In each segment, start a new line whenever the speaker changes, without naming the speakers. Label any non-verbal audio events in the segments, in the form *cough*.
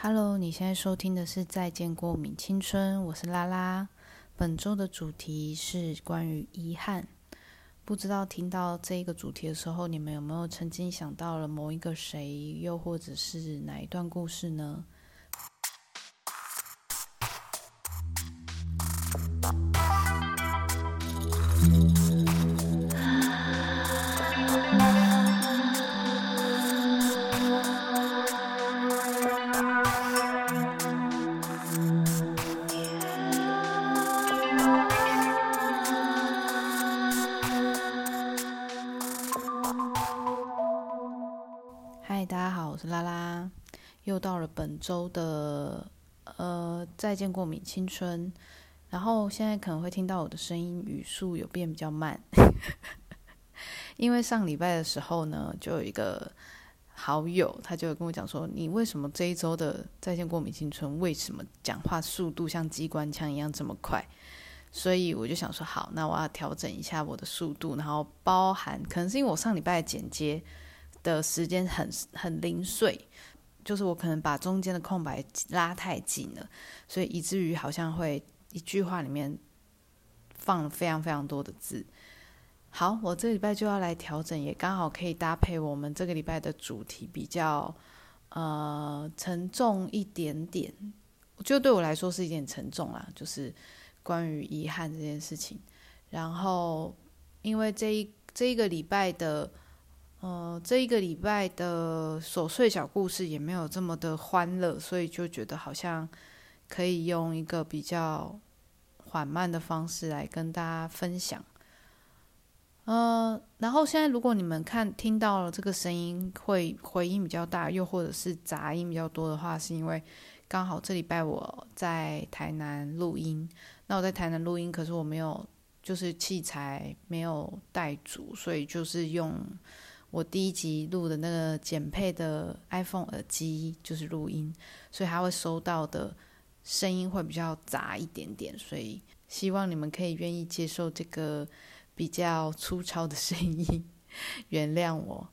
Hello，你现在收听的是《再见过敏青春》，我是拉拉。本周的主题是关于遗憾。不知道听到这一个主题的时候，你们有没有曾经想到了某一个谁，又或者是哪一段故事呢？再见过敏青春，然后现在可能会听到我的声音语速有变比较慢，*laughs* 因为上礼拜的时候呢，就有一个好友，他就跟我讲说，你为什么这一周的再见过敏青春，为什么讲话速度像机关枪一样这么快？所以我就想说，好，那我要调整一下我的速度，然后包含可能是因为我上礼拜的剪接。的时间很很零碎，就是我可能把中间的空白拉太紧了，所以以至于好像会一句话里面放了非常非常多的字。好，我这礼拜就要来调整，也刚好可以搭配我们这个礼拜的主题比较呃沉重一点点，我觉得对我来说是一点沉重啦，就是关于遗憾这件事情。然后因为这一这一个礼拜的。呃，这一个礼拜的琐碎小故事也没有这么的欢乐，所以就觉得好像可以用一个比较缓慢的方式来跟大家分享。呃，然后现在如果你们看听到了这个声音会回音比较大，又或者是杂音比较多的话，是因为刚好这礼拜我在台南录音。那我在台南录音，可是我没有就是器材没有带足，所以就是用。我第一集录的那个简配的 iPhone 耳机就是录音，所以它会收到的声音会比较杂一点点，所以希望你们可以愿意接受这个比较粗糙的声音，原谅我。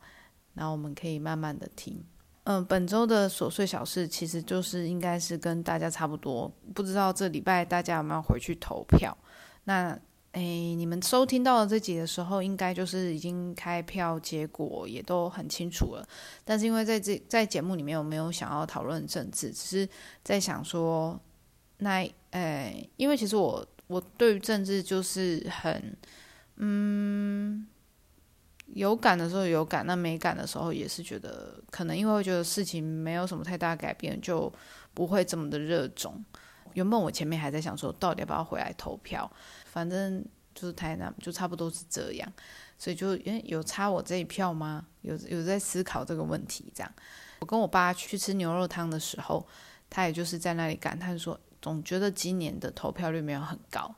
然后我们可以慢慢的听。嗯，本周的琐碎小事其实就是应该是跟大家差不多，不知道这礼拜大家有没有回去投票？那。哎，你们收听到了这集的时候，应该就是已经开票结果也都很清楚了。但是因为在这在节目里面，我没有想要讨论政治，只是在想说，那哎，因为其实我我对于政治就是很嗯有感的时候有感，那没感的时候也是觉得可能因为会觉得事情没有什么太大改变，就不会这么的热衷。原本我前面还在想说，到底要不要回来投票？反正就是台南，就差不多是这样，所以就诶有差我这一票吗？有有在思考这个问题，这样。我跟我爸去吃牛肉汤的时候，他也就是在那里感叹说，总觉得今年的投票率没有很高。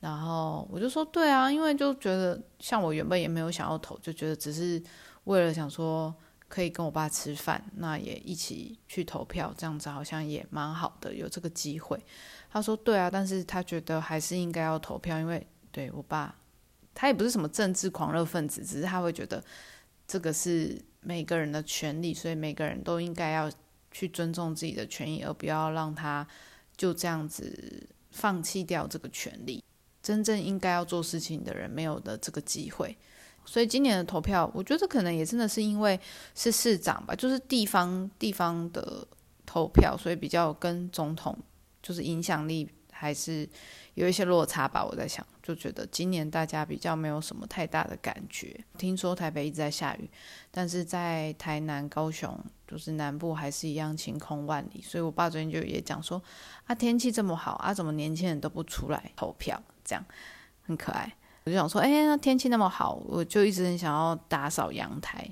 然后我就说，对啊，因为就觉得像我原本也没有想要投，就觉得只是为了想说可以跟我爸吃饭，那也一起去投票，这样子好像也蛮好的，有这个机会。他说：“对啊，但是他觉得还是应该要投票，因为对我爸，他也不是什么政治狂热分子，只是他会觉得这个是每个人的权利，所以每个人都应该要去尊重自己的权益，而不要让他就这样子放弃掉这个权利。真正应该要做事情的人没有的这个机会，所以今年的投票，我觉得可能也真的是因为是市长吧，就是地方地方的投票，所以比较跟总统。”就是影响力还是有一些落差吧，我在想，就觉得今年大家比较没有什么太大的感觉。听说台北一直在下雨，但是在台南、高雄，就是南部还是一样晴空万里。所以我爸昨天就也讲说，啊天气这么好啊，怎么年轻人都不出来投票？这样很可爱。我就想说，哎，那天气那么好，我就一直很想要打扫阳台。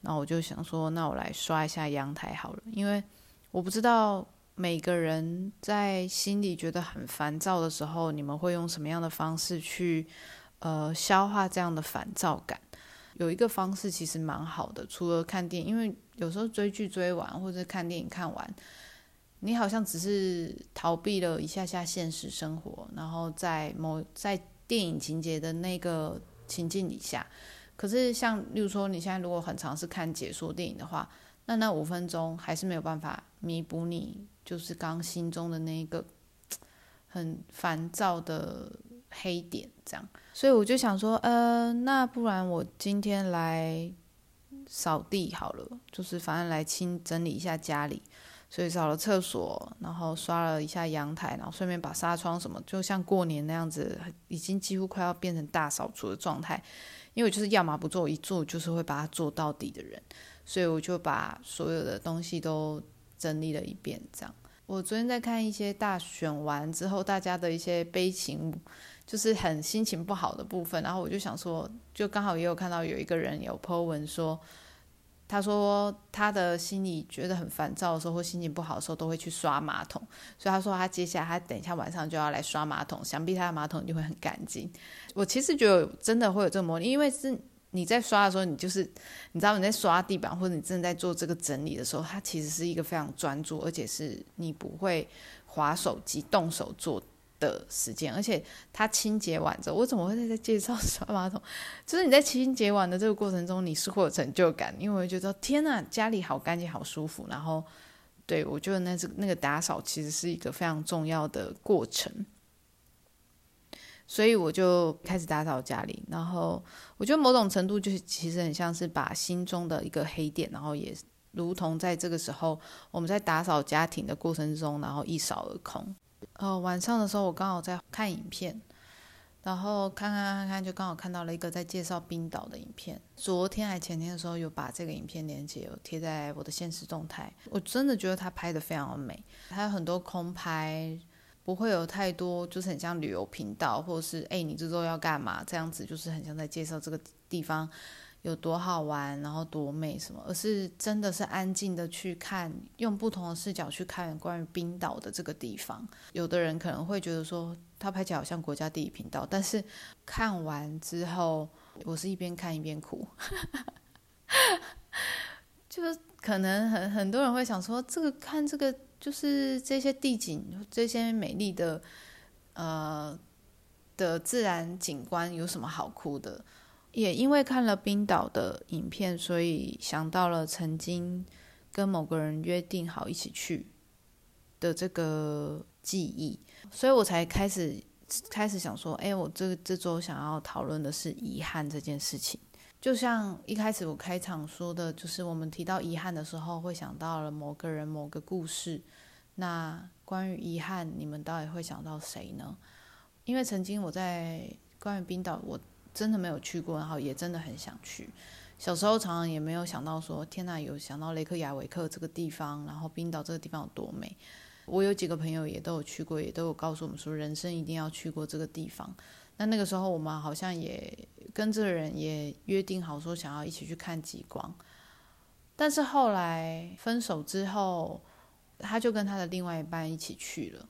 然后我就想说，那我来刷一下阳台好了，因为我不知道。每个人在心里觉得很烦躁的时候，你们会用什么样的方式去呃消化这样的烦躁感？有一个方式其实蛮好的，除了看电影，因为有时候追剧追完或者看电影看完，你好像只是逃避了一下下现实生活，然后在某在电影情节的那个情境底下，可是像例如说你现在如果很尝试看解说电影的话，那那五分钟还是没有办法。弥补你就是刚心中的那一个很烦躁的黑点，这样。所以我就想说，呃，那不然我今天来扫地好了，就是反正来清整理一下家里。所以扫了厕所，然后刷了一下阳台，然后顺便把纱窗什么，就像过年那样子，已经几乎快要变成大扫除的状态。因为我就是要么不做，一做就是会把它做到底的人，所以我就把所有的东西都整理了一遍。这样，我昨天在看一些大选完之后大家的一些悲情，就是很心情不好的部分，然后我就想说，就刚好也有看到有一个人有 po 文说。他说他的心里觉得很烦躁的时候，或心情不好的时候，都会去刷马桶。所以他说他接下来他等一下晚上就要来刷马桶，想必他的马桶就会很干净。我其实觉得真的会有这个魔力，因为是你在刷的时候，你就是你知道你在刷地板或者你正在做这个整理的时候，它其实是一个非常专注，而且是你不会划手机、动手做。的时间，而且他清洁完之后，我怎么会在介绍刷马桶？*laughs* 就是你在清洁完的这个过程中，你是会有成就感，因为我觉得天呐，家里好干净，好舒服。然后，对我觉得那是那个打扫其实是一个非常重要的过程，所以我就开始打扫家里。然后我觉得某种程度就是其实很像是把心中的一个黑点，然后也如同在这个时候我们在打扫家庭的过程中，然后一扫而空。呃，晚上的时候我刚好在看影片，然后看看看看，就刚好看到了一个在介绍冰岛的影片。昨天还前天的时候有把这个影片连接有贴在我的现实动态。我真的觉得他拍的非常美，还有很多空拍，不会有太多，就是很像旅游频道，或者是哎你这周要干嘛这样子，就是很像在介绍这个地方。有多好玩，然后多美什么，而是真的是安静的去看，用不同的视角去看关于冰岛的这个地方。有的人可能会觉得说，他拍起来好像国家地理频道，但是看完之后，我是一边看一边哭，*laughs* 就是可能很很多人会想说，这个看这个就是这些地景，这些美丽的呃的自然景观有什么好哭的？也因为看了冰岛的影片，所以想到了曾经跟某个人约定好一起去的这个记忆，所以我才开始开始想说，哎，我这这周想要讨论的是遗憾这件事情。就像一开始我开场说的，就是我们提到遗憾的时候，会想到了某个人、某个故事。那关于遗憾，你们到底会想到谁呢？因为曾经我在关于冰岛，我。真的没有去过，然后也真的很想去。小时候常常也没有想到说，天呐，有想到雷克雅维克这个地方，然后冰岛这个地方有多美。我有几个朋友也都有去过，也都有告诉我们说，人生一定要去过这个地方。那那个时候我们好像也跟这个人也约定好说，想要一起去看极光。但是后来分手之后，他就跟他的另外一半一起去了。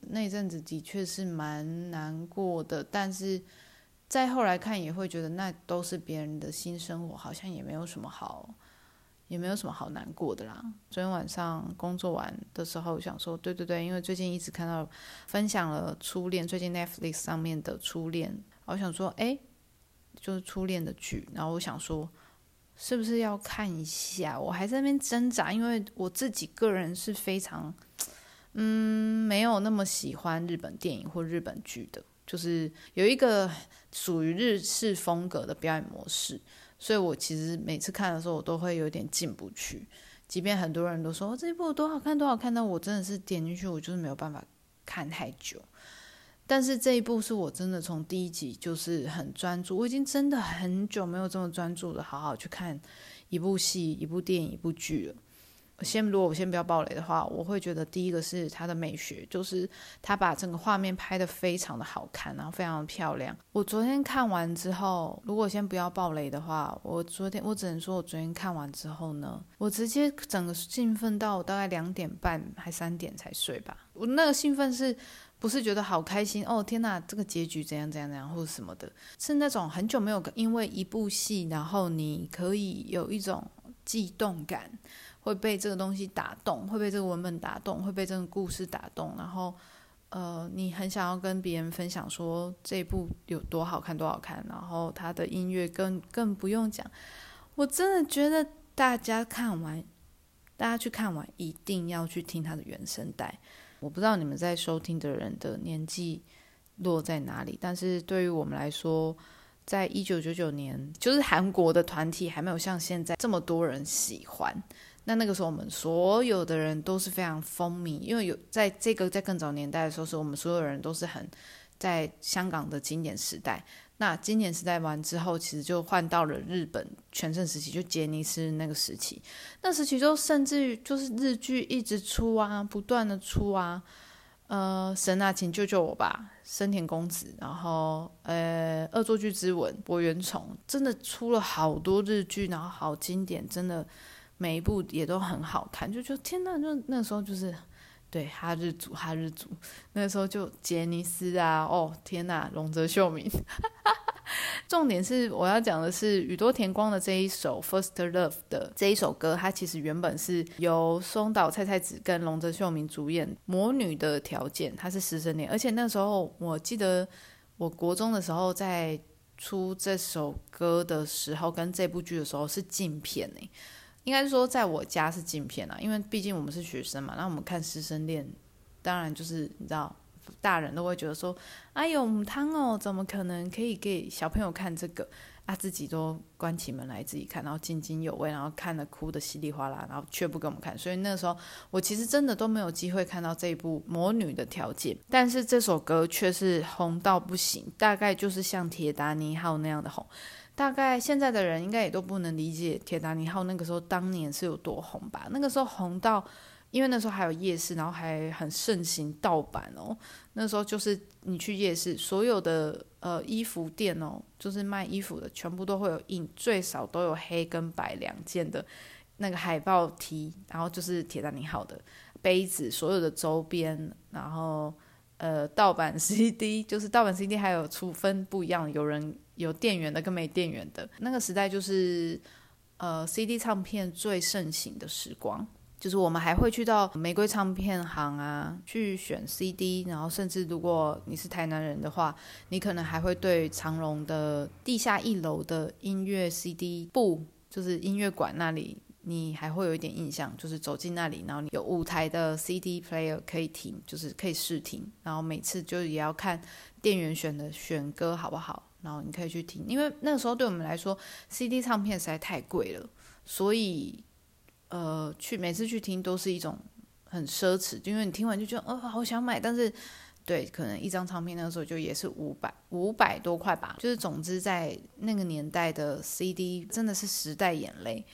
那阵子的确是蛮难过的，但是。再后来看也会觉得那都是别人的新生活，好像也没有什么好，也没有什么好难过的啦。昨天晚上工作完的时候想说，对对对，因为最近一直看到分享了初恋，最近 Netflix 上面的初恋，我想说，哎，就是初恋的剧，然后我想说，是不是要看一下？我还在那边挣扎，因为我自己个人是非常，嗯，没有那么喜欢日本电影或日本剧的。就是有一个属于日式风格的表演模式，所以我其实每次看的时候，我都会有点进不去。即便很多人都说这一部多好看，多好看，但我真的是点进去，我就是没有办法看太久。但是这一部是我真的从第一集就是很专注，我已经真的很久没有这么专注的好好去看一部戏、一部电影、一部剧了。先如果我先不要暴雷的话，我会觉得第一个是它的美学，就是它把整个画面拍得非常的好看，然后非常漂亮。我昨天看完之后，如果先不要暴雷的话，我昨天我只能说我昨天看完之后呢，我直接整个兴奋到我大概两点半还三点才睡吧。我那个兴奋是不是觉得好开心？哦天哪，这个结局怎样怎样怎样或者什么的，是那种很久没有因为一部戏，然后你可以有一种悸动感。会被这个东西打动，会被这个文本打动，会被这个故事打动，然后，呃，你很想要跟别人分享说这一部有多好看，多好看，然后它的音乐更更不用讲，我真的觉得大家看完大家去看完一定要去听它的原声带。我不知道你们在收听的人的年纪落在哪里，但是对于我们来说，在一九九九年，就是韩国的团体还没有像现在这么多人喜欢。那那个时候，我们所有的人都是非常风靡，因为有在这个在更早年代的时候，是我们所有人都是很在香港的经典时代。那经典时代完之后，其实就换到了日本全盛时期，就杰尼斯那个时期。那时期就甚至于就是日剧一直出啊，不断的出啊。呃，神啊，请救救我吧！生田公子，然后呃，恶作剧之吻，博元崇，真的出了好多日剧，然后好经典，真的每一部也都很好看。就觉得天呐，就那时候就是对哈日族，哈日族，那时候就杰尼斯啊，哦天呐，龙泽秀明。*laughs* 重点是我要讲的是宇多田光的这一首《First Love》的这一首歌，它其实原本是由松岛菜菜子跟龙泽秀明主演《魔女的条件》，它是师生恋，而且那时候我记得我国中的时候在出这首歌的时候，跟这部剧的时候是禁片诶，应该说在我家是禁片啊，因为毕竟我们是学生嘛，那我们看师生恋，当然就是你知道。大人都会觉得说：“哎呦，母汤哦，怎么可能可以给小朋友看这个？啊，自己都关起门来自己看，然后津津有味，然后看的哭的稀里哗啦，然后却不给我们看。所以那个时候，我其实真的都没有机会看到这一部《魔女的条件》，但是这首歌却是红到不行，大概就是像《铁达尼号》那样的红。大概现在的人应该也都不能理解《铁达尼号》那个时候当年是有多红吧？那个时候红到。因为那时候还有夜市，然后还很盛行盗版哦。那时候就是你去夜市，所有的呃衣服店哦，就是卖衣服的，全部都会有印，最少都有黑跟白两件的那个海报 T，然后就是铁达尼号的杯子，所有的周边，然后呃盗版 *laughs* CD，就是盗版 CD 还有出分不一样，有人有电源的跟没电源的。那个时代就是呃 CD 唱片最盛行的时光。就是我们还会去到玫瑰唱片行啊，去选 CD，然后甚至如果你是台南人的话，你可能还会对长隆的地下一楼的音乐 CD 部，就是音乐馆那里，你还会有一点印象，就是走进那里，然后你有舞台的 CD player 可以听，就是可以试听，然后每次就也要看店员选的选歌好不好，然后你可以去听，因为那个时候对我们来说，CD 唱片实在太贵了，所以。呃，去每次去听都是一种很奢侈，因为你听完就觉得，哦，好想买。但是，对，可能一张唱片那个时候就也是五百五百多块吧。就是总之，在那个年代的 CD 真的是时代眼泪。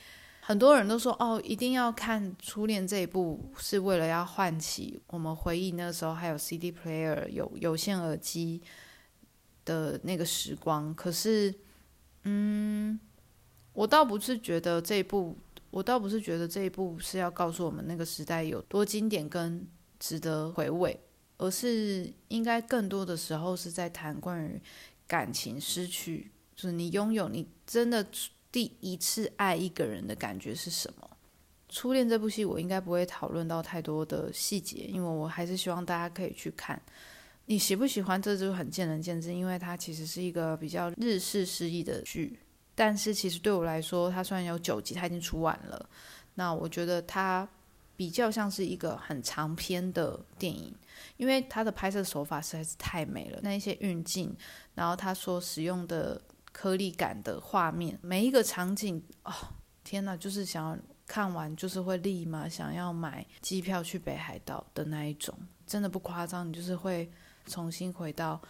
很多人都说，哦，一定要看《初恋》这一部，是为了要唤起我们回忆那个时候还有 CD player 有有线耳机的那个时光。可是，嗯，我倒不是觉得这一部。我倒不是觉得这一部是要告诉我们那个时代有多经典跟值得回味，而是应该更多的时候是在谈关于感情失去，就是你拥有你真的第一次爱一个人的感觉是什么。初恋这部戏我应该不会讨论到太多的细节，因为我还是希望大家可以去看。你喜不喜欢这就很见仁见智，因为它其实是一个比较日式诗意的剧。但是其实对我来说，它虽然有九集，它已经出完了。那我觉得它比较像是一个很长篇的电影，因为它的拍摄手法实在是太美了。那一些运镜，然后它所使用的颗粒感的画面，每一个场景，哦，天哪，就是想要看完，就是会立马想要买机票去北海道的那一种，真的不夸张，你就是会重新回到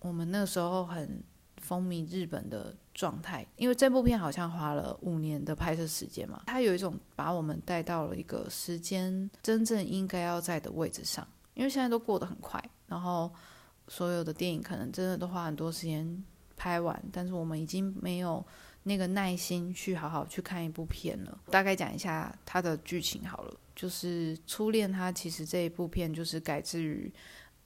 我们那时候很。风靡日本的状态，因为这部片好像花了五年的拍摄时间嘛，它有一种把我们带到了一个时间真正应该要在的位置上。因为现在都过得很快，然后所有的电影可能真的都花很多时间拍完，但是我们已经没有那个耐心去好好去看一部片了。大概讲一下它的剧情好了，就是《初恋》，它其实这一部片就是改自于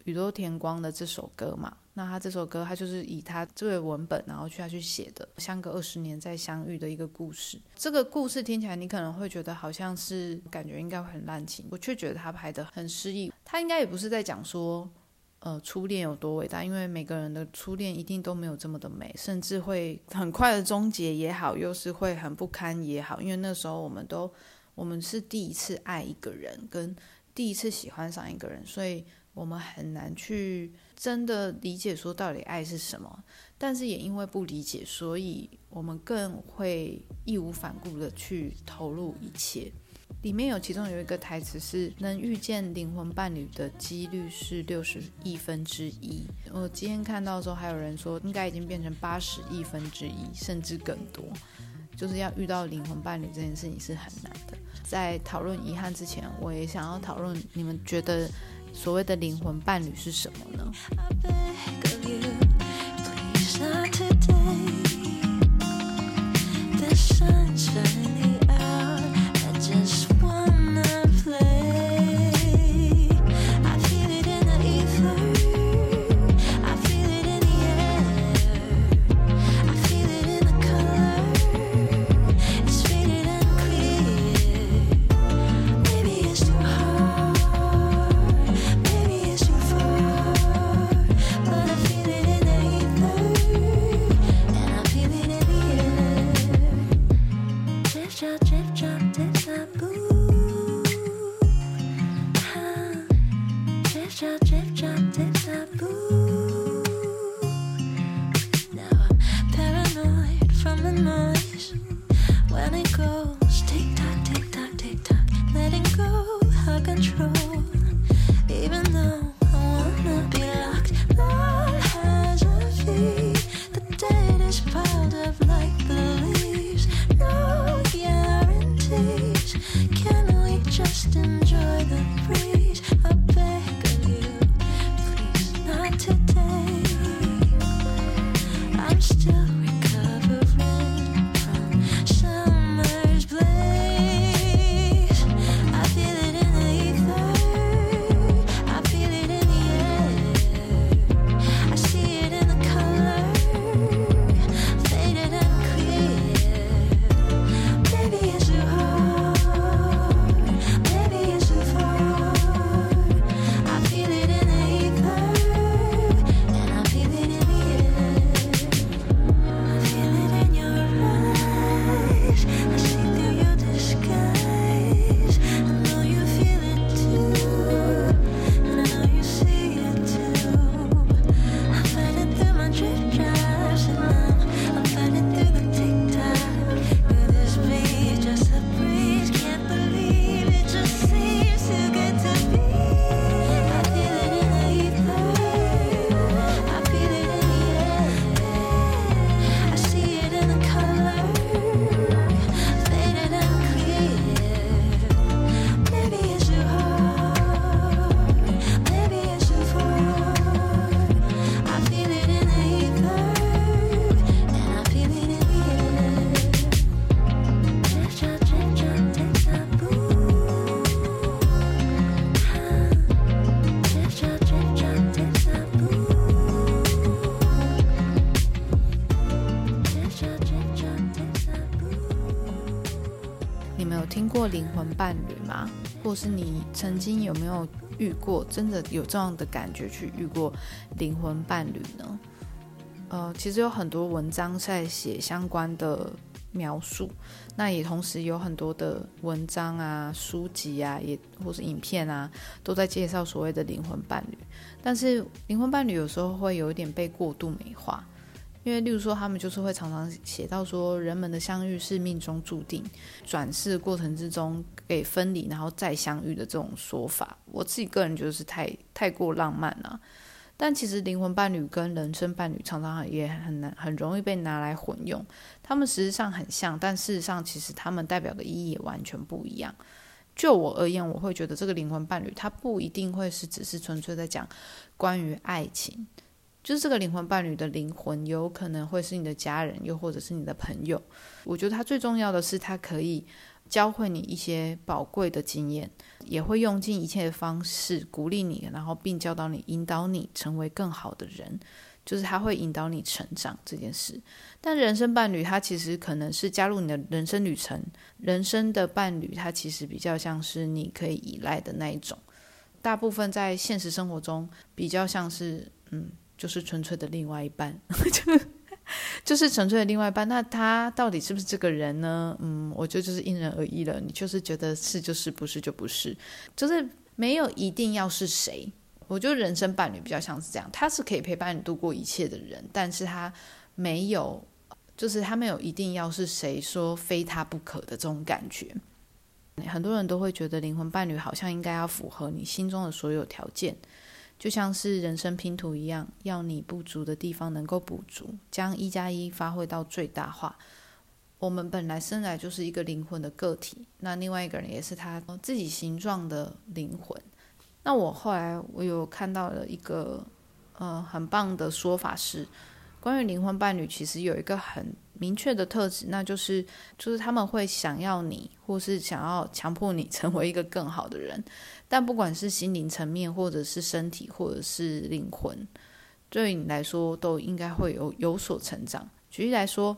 宇多田光的这首歌嘛。那他这首歌，他就是以他这个文本，然后去他去写的，相隔二十年再相遇的一个故事。这个故事听起来，你可能会觉得好像是感觉应该会很滥情，我却觉得他拍的很诗意。他应该也不是在讲说，呃，初恋有多伟大，因为每个人的初恋一定都没有这么的美，甚至会很快的终结也好，又是会很不堪也好。因为那时候我们都
我们是第一次爱一个人，跟第一次喜欢上一个人，所以我们很难去真的理解说到底爱是什么。但是也因为不理解，所以我们更会义无反顾的去投入一切。里面有其中有一个台词是：能遇见灵魂伴侣的几率是六十亿分之一。我今天看到的时候，还有人说应该已经变成八十亿分之一，甚至更多。就是要遇到灵魂伴侣这件事情是很难的。在讨论遗憾之前，我也想要讨论你们觉得所谓的灵魂伴侣是什么呢？就是你曾经有没有遇过，真的有这样的感觉去遇过灵魂伴侣呢？呃，其实有很多文章在写相关的描述，那也同时有很多的文章啊、书籍啊，也或是影片啊，都在介绍所谓的灵魂伴侣。但是灵魂伴侣有时候会有一点被过度美化。因为，例如说，他们就是会常常写到说，人们的相遇是命中注定，转世过程之中给分离，然后再相遇的这种说法，我自己个人觉得是太太过浪漫了。但其实灵魂伴侣跟人生伴侣常常也很难，很容易被拿来混用。他们实际上很像，但事实上其实他们代表的意义也完全不一样。就我而言，我会觉得这个灵魂伴侣，它不一定会是只是纯粹在讲关于爱情。就是这个灵魂伴侣的灵魂，有可能会是你的家人，又或者是你的朋友。我觉得他最重要的是，他可以教会你一些宝贵的经验，也会用尽一切的方式鼓励你，然后并教导你、引导你成为更好的人。就是他会引导你成长这件事。但人生伴侣，他其实可能是加入你的人生旅程。人生的伴侣，他其实比较像是你可以依赖的那一种。大部分在现实生活中，比较像是嗯。就是纯粹的另外一半，*laughs* 就
是纯粹的另外一半。那他到底是不是这个人呢？嗯，我觉得就是因人而异了。你就是觉得是就是，不是就不是，就是没有一定要是谁。我觉得人生伴侣比较像是这样，他是可以陪伴你度过一切的人，但是他没有，就是他没有一定要是谁说非他不可的这种感觉。很多人都会觉得灵魂伴侣好像应该要符合你心中的所有条件，就像是人生拼图一样，要你不足的地方能够补足，将一加一发挥到最大化。我们本来生来就是一个灵魂的个体，那另外一个人也是他自己形状的灵魂。那我后来我有看到了一个呃很棒的说法是，关于灵魂伴侣其实有一个很明确的特质，那就是就是他们会想要你，或是想要强迫你 *laughs* 成为一个更好的人。但不管是心灵层面，或者是身体，或者是灵魂，对你来说都应该会有有所成长。举例来说，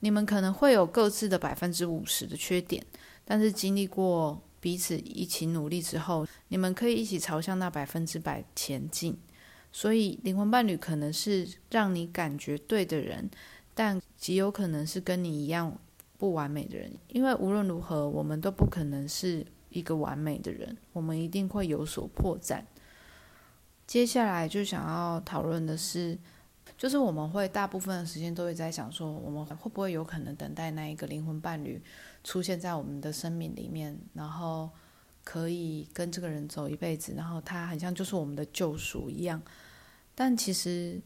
你们可能会有各自的百分之五十的缺点，但是经历过。彼此一起努力之后，你们可以一起朝向那百分之百前进。所以，灵魂伴侣可能是让你感觉对的人，但极有可能是跟你一样不完美的人。因为无论如何，我们都不可能是一个完美的人，我们一定会有所破绽。接下来就想要讨论的是，就是我们会大部分的时间都会在想说，我们会不会有可能等待那一个灵魂伴侣？出现在我们的生命里面，然后可以跟这个人走一辈子，然后他很像就是我们的救赎一样。但其实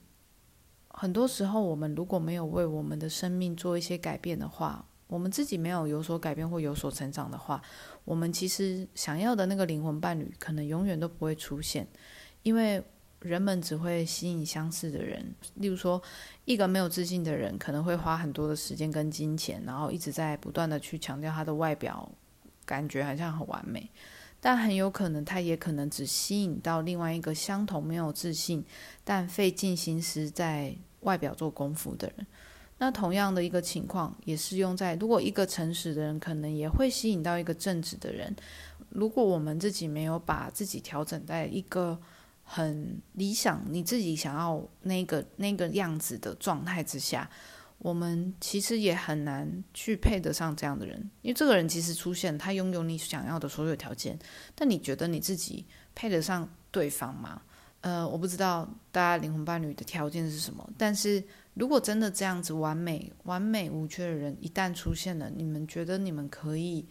很多时候，我们如果没有为我们的生命做一些改变的话，我们自己没有有所改变或有所成长的话，我们其实想要的那个灵魂伴侣可能永远都不会出现，因为。人们只会吸引相似的人，例如说，一个没有自信的人可能会花很多的时间跟金钱，然后一直在不断的去强调他的外表，感觉好像很完美，但很有可能他也可能只吸引到另外一个相同没有自信，但费尽心思在外表做功夫的人。那同样的一个情况也适用在，如果一个诚实的人可能也会吸引到一个正直的人。如果我们自己没有把自己调整在一个。很理想，你自己想要那个那个样子的状态之下，我们其实也很难去配得上这样的人，因为这个人其实出现，他拥有你想要的所有条件，但你觉得你自己配得上对方吗？呃，我不知道大家灵魂伴侣的条件是什么，但是如果真的这样子完美、完美无缺的人一旦出现了，你们觉得你们可以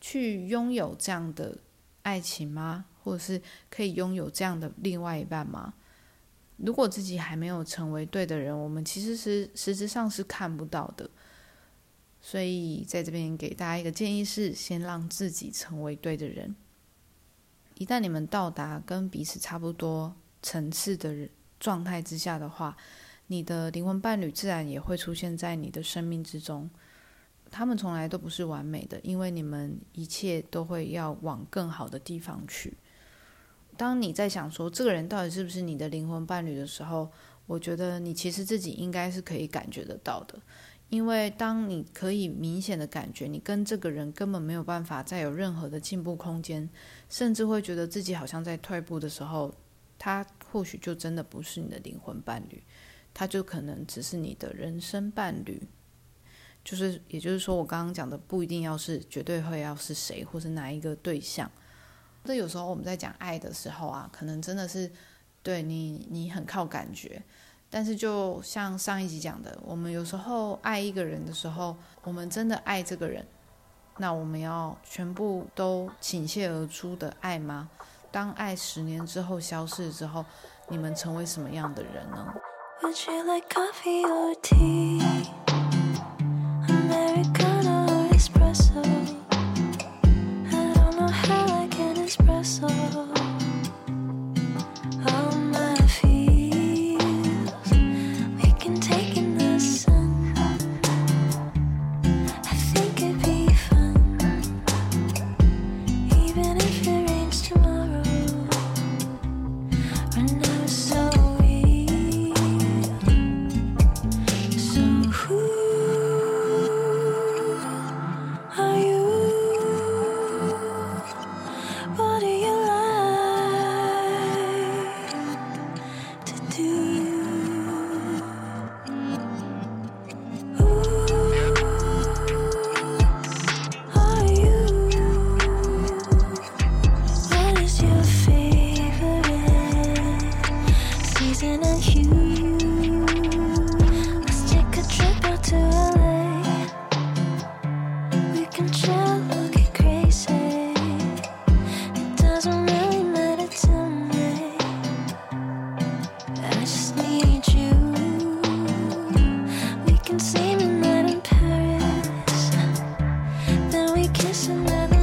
去拥有这样的爱情吗？或者是可以拥有这样的另外一半吗？如果自己还没有成为对的人，我们其实是实质上是看不到的。所以在这边给大家一个建议是：先让自己成为对的人。一旦你们到达跟彼此差不多层次的状态之下的话，你的灵魂伴侣自然也会出现在你的生命之中。他们从来都不是完美的，因为你们一切都会要往更好的地方去。当你在想说这个人到底是不是你的灵魂伴侣的时候，我觉得你其实自己应该是可以感觉得到的，因为当你可以明显的感觉你跟这个人根本没有办法再有任何的进步空间，甚至会觉得自己好像在退步的时候，他或许就真的不是你的灵魂伴侣，他就可能只是你的人生伴侣，就是也就是说我刚刚讲的不一定要是绝对会要是谁或是哪一个对象。这有时候我们在讲爱的时候啊，可能真的是对你，你很靠感觉。但是就像上一集讲的，我们有时候爱一个人的时候，我们真的爱这个人，那我们要全部都倾泻而出的爱吗？当爱十年之后消逝之后，你们成为什么样的人呢？
Would you like
coffee or tea? another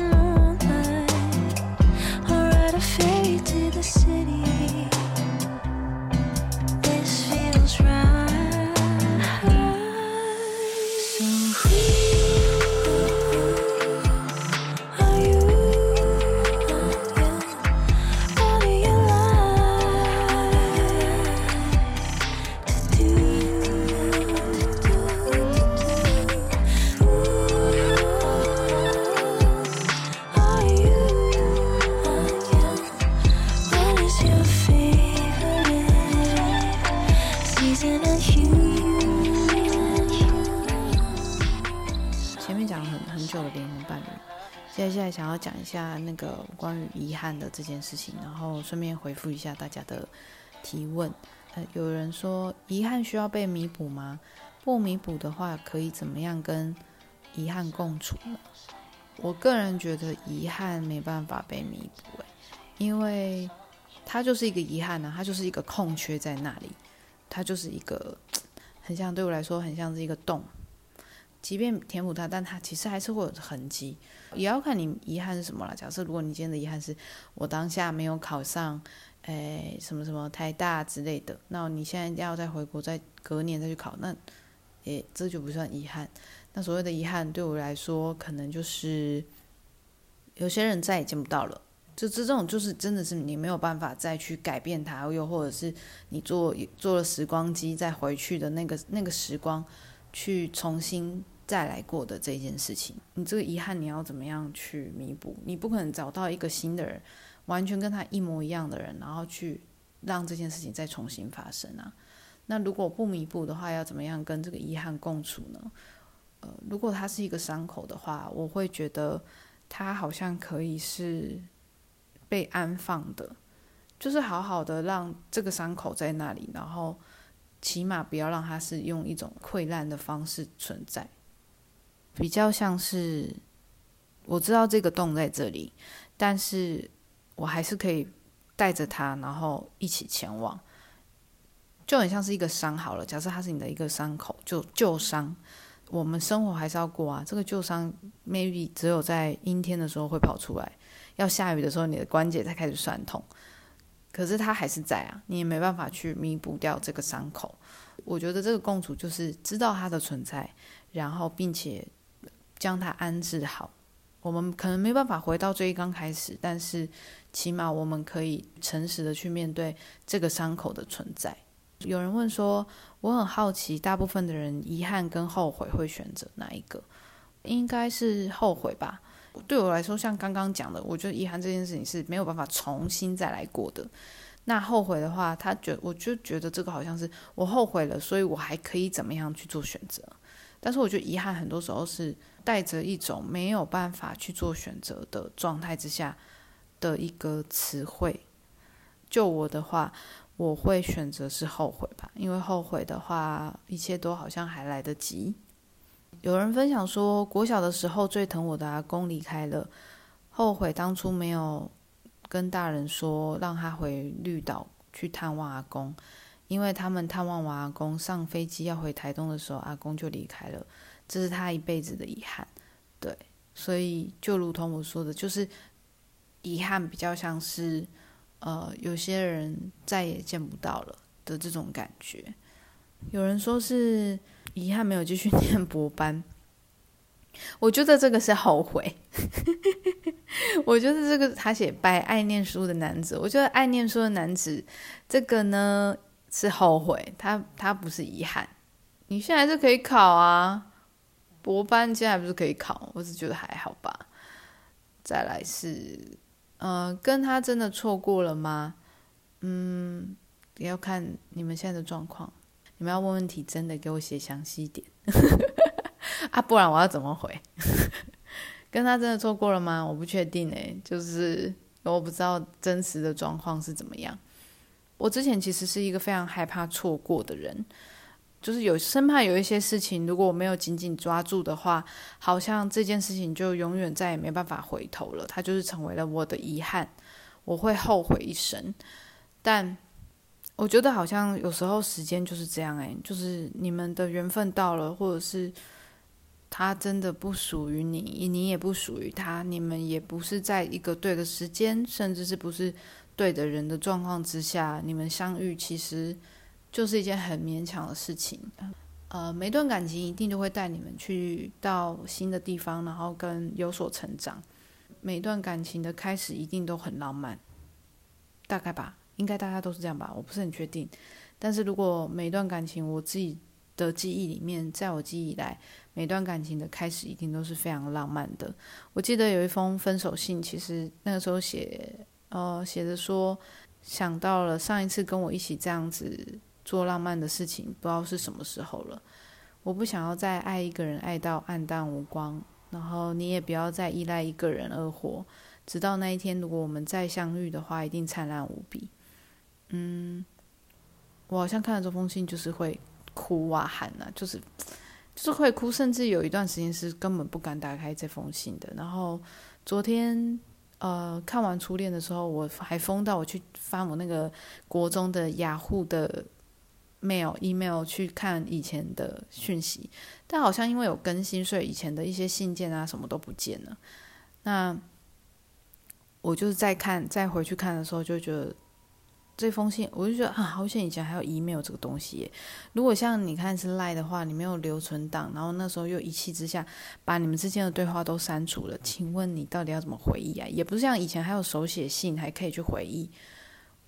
个关于遗憾的这件事情，然后顺便回复一下大家的提问。呃，有人说遗憾需要被弥补吗？不弥补的话，可以怎么样跟遗憾共处呢？我个人觉得遗憾没办法被弥补，因为它就是一个遗憾呢、它就是一个空缺在那里，它就是一个 *tsk* 很像对我来说很像是一个洞。即便填补它，但它其实还是会有痕迹，也要看你遗憾是什么了。假设如果你今天的遗憾是我当下没有考上，诶什么什么台大之类的，那你现在要再回国，再隔年再去考，那诶这就不算遗憾。那所谓的遗憾对我来说，可能就是有些人再也见不到了。就这种就是真的是你没有办法再去改变它，又或者是你做做了时光机再回去的那个那个时光，去重新再来过的这件事情，你这个遗憾你要怎么样去弥补？你不可能找到一个新的人，完全跟他一模一样的人，然后去让这件事情再重新发生啊。那如果不弥补的话，要怎么样跟这个遗憾共处呢？呃，如果它是一个伤口的话，我会觉得它好像可以是被安放的，就是好好的让这个伤口在那里，然后起码不要让它是用一种溃烂的方式存在，比较像是我知道这个洞在这里，但是我还是可以带着它，然后一起前往，就很像是一个伤好了。假设它是你的一个伤口，就旧伤，我们生活还是要过啊。这个旧伤 maybe 只有在阴天的时候会跑出来，要下雨的时候你的关节才开始酸痛。可是它还是在啊，你也没办法去弥补掉这个伤口。我觉得这个共处就是知道它的存在，然后并且将它安置好。我们可能没办法回到最刚开始，但是起码我们可以诚实的去面对这个伤口的存在。有人问说，我很好奇，大部分的人遗憾跟后悔会选择哪一个？应该是后悔吧。对我来说，像刚刚讲的，我觉得遗憾这件事情是没有办法重新再来过的。那后悔的话，他觉我就觉得这个好像是我后悔了，所以我还可以怎么样去做选择。但是我觉得遗憾很多时候是带着一种没有办法去做选择的状态之下的一个词汇。就我的话，我会选择是后悔吧，因为后悔的话，一切都好像还来得及。有人分享说，国小的时候最疼我的阿公离开了，后悔当初没有跟大人说，让他回绿岛去探望阿公，因为他们探望完阿公，上飞机要回台东的时候，阿公就离开了，这是他一辈子的遗憾。对，所以就如同我说的，就是遗憾比较像是，呃，有些人再也见不到了的这种感觉。有人说是遗憾没有继续 *laughs* 念博班，我觉得这个是后悔。*laughs* 我觉得这个他写拜爱念书的男子，我觉得爱念书的男子这个呢是后悔，他他不是遗憾。你现在是可以考啊，博班现在不是可以考，我只觉得还好吧。再来是，呃，跟他真的错过了吗？嗯，要看你们现在的状况。你们要问问题，真的给我写详细一点 *laughs* 啊，不然我要怎么回？*laughs* 跟他真的错过了吗？我不确定诶，就是我不知道真实的状况是怎么样。我之前其实是一个非常害怕错过的人，就是有生怕有一些事情，如果我没有紧紧抓住的话，好像这件事情就永远再也没办法回头了，它就是成为了我的遗憾。我会后悔一生。但我觉得好像有时候时间就是这样诶、就是你们的缘分到了，或者是他真的不属于你，你也不属于他，你们也不是在一个对的时间，甚至是不是对的人的状况之下，你们相遇，其实就是一件很勉强的事情。呃，每段感情一定都会带你们去到新的地方，然后跟有所成长。每段感情的开始一定都很浪漫，大概吧，应该大家都是这样吧，我不是很确定。但是如果每段感情，我自己的记忆里面，在我记忆以来，每段感情的开始一定都是非常浪漫的。我记得有一封分手信，其实那个时候写，呃，写着说，想到了上一次跟我一起这样子做浪漫的事情，不知道是什么时候了。我不想要再爱一个人爱到暗淡无光，然后你也不要再依赖一个人而活，直到那一天，如果我们再相遇的话，一定灿烂无比。嗯，我好像看了这封信，就是会哭啊喊啊，就是就是会哭，甚至有一段时间是根本不敢打开这封信的。然后昨天呃看完初恋的时候，我还疯到我去翻我那个国中的雅虎的 mail email 去看以前的讯息，但好像因为有更新，所以以前的一些信件啊什么都不见了。那我就是再看再回去看的时候，就觉得。这封信，我就觉得啊，好险！以前还有 email 这个东西耶。如果像你看是赖的话，你没有留存档，然后那时候又一气之下把你们之间的对话都删除了，请问你到底要怎么回忆啊？也不是像以前还有手写信，还可以去回忆。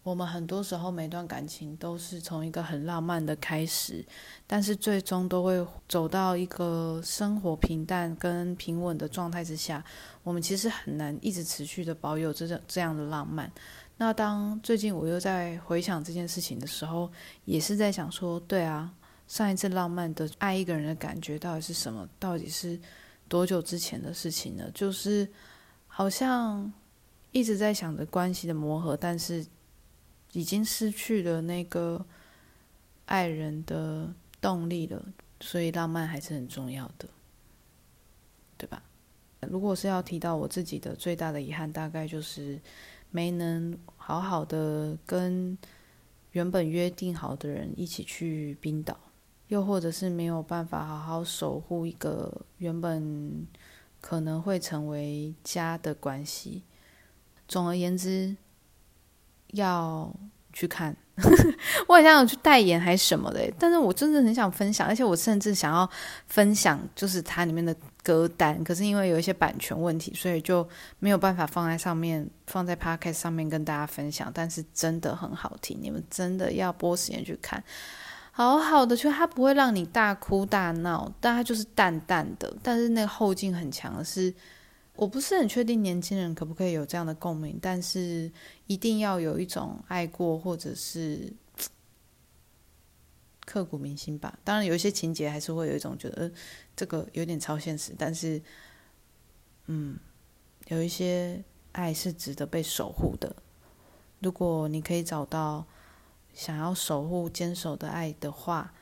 我们很多时候每段感情都是从一个很浪漫的开始，但是最终都会走到一个生活平淡跟平稳的状态之下。我们其实很难一直持续的保有这种这样的浪漫。那当最近我又在回想这件事情的时候，也是在想说，对啊，上一次浪漫的爱一个人的感觉到底是什么？到底是多久之前的事情呢？就是好像一直在想着关系的磨合，但是已经失去了那个爱人的动力了，所以浪漫还是很重要的，对吧？如果是要提到我自己的最大的遗憾，大概就是。没能好好的跟原本约定好的人一起去冰岛，又或者是没有办法好好守护一个原本可能会成为家的关系。总而言之，要去看。*laughs* 我好像有去代言还是什么的，但是我真的很想分享，而且我甚至想要分享，就是它里面的歌单。可是因为有一些版权问题，所以就没有办法放在上面，放在 podcast 上面跟大家分享。但是真的很好听，你们真的要拨时间去看，好好的，就它不会让你大哭大闹，但它就是淡淡的，但是那个后劲很强是。我不是很确定年轻人可不可以有这样的共鸣，但是一定要有一种爱过或者是刻骨铭心吧。当然，有一些情节还是会有一种觉得，呃，这个有点超现实。但是，嗯，有一些爱是值得被守护的。如果你可以找到想要守护、坚守的爱的话，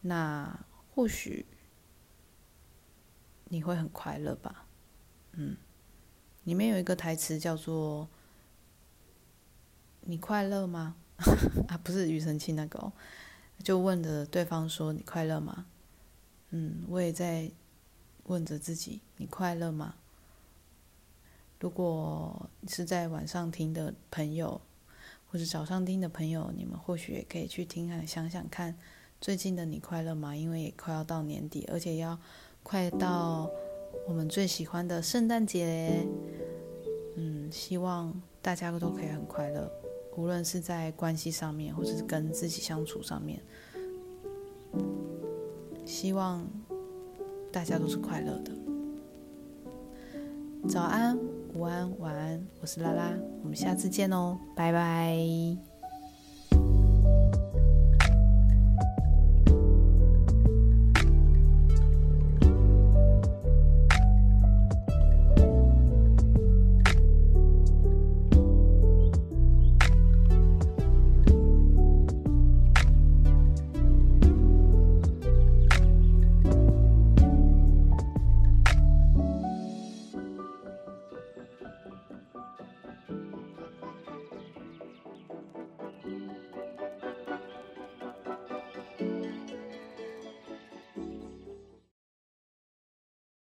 那或许你会很快乐吧。嗯，里面有一个台词叫做“你快乐吗？” *laughs* 啊，不是庾澄庆那个哦，就问着对方说：“你快乐吗？”嗯，我也在问着自己：“你快乐吗？”如果是在晚上听的朋友，或者早上听的朋友，你们或许也可以去听看，想想看，最近的你快乐吗？因为也快要到年底，而且要快到。我们最喜欢的圣诞节，嗯，希望大家都可以很快乐，无论是在关系上面，或者是跟自己相处上面，希望大家都是快乐的。早安，午安，晚安，我是拉拉，我们下次见哦，拜拜。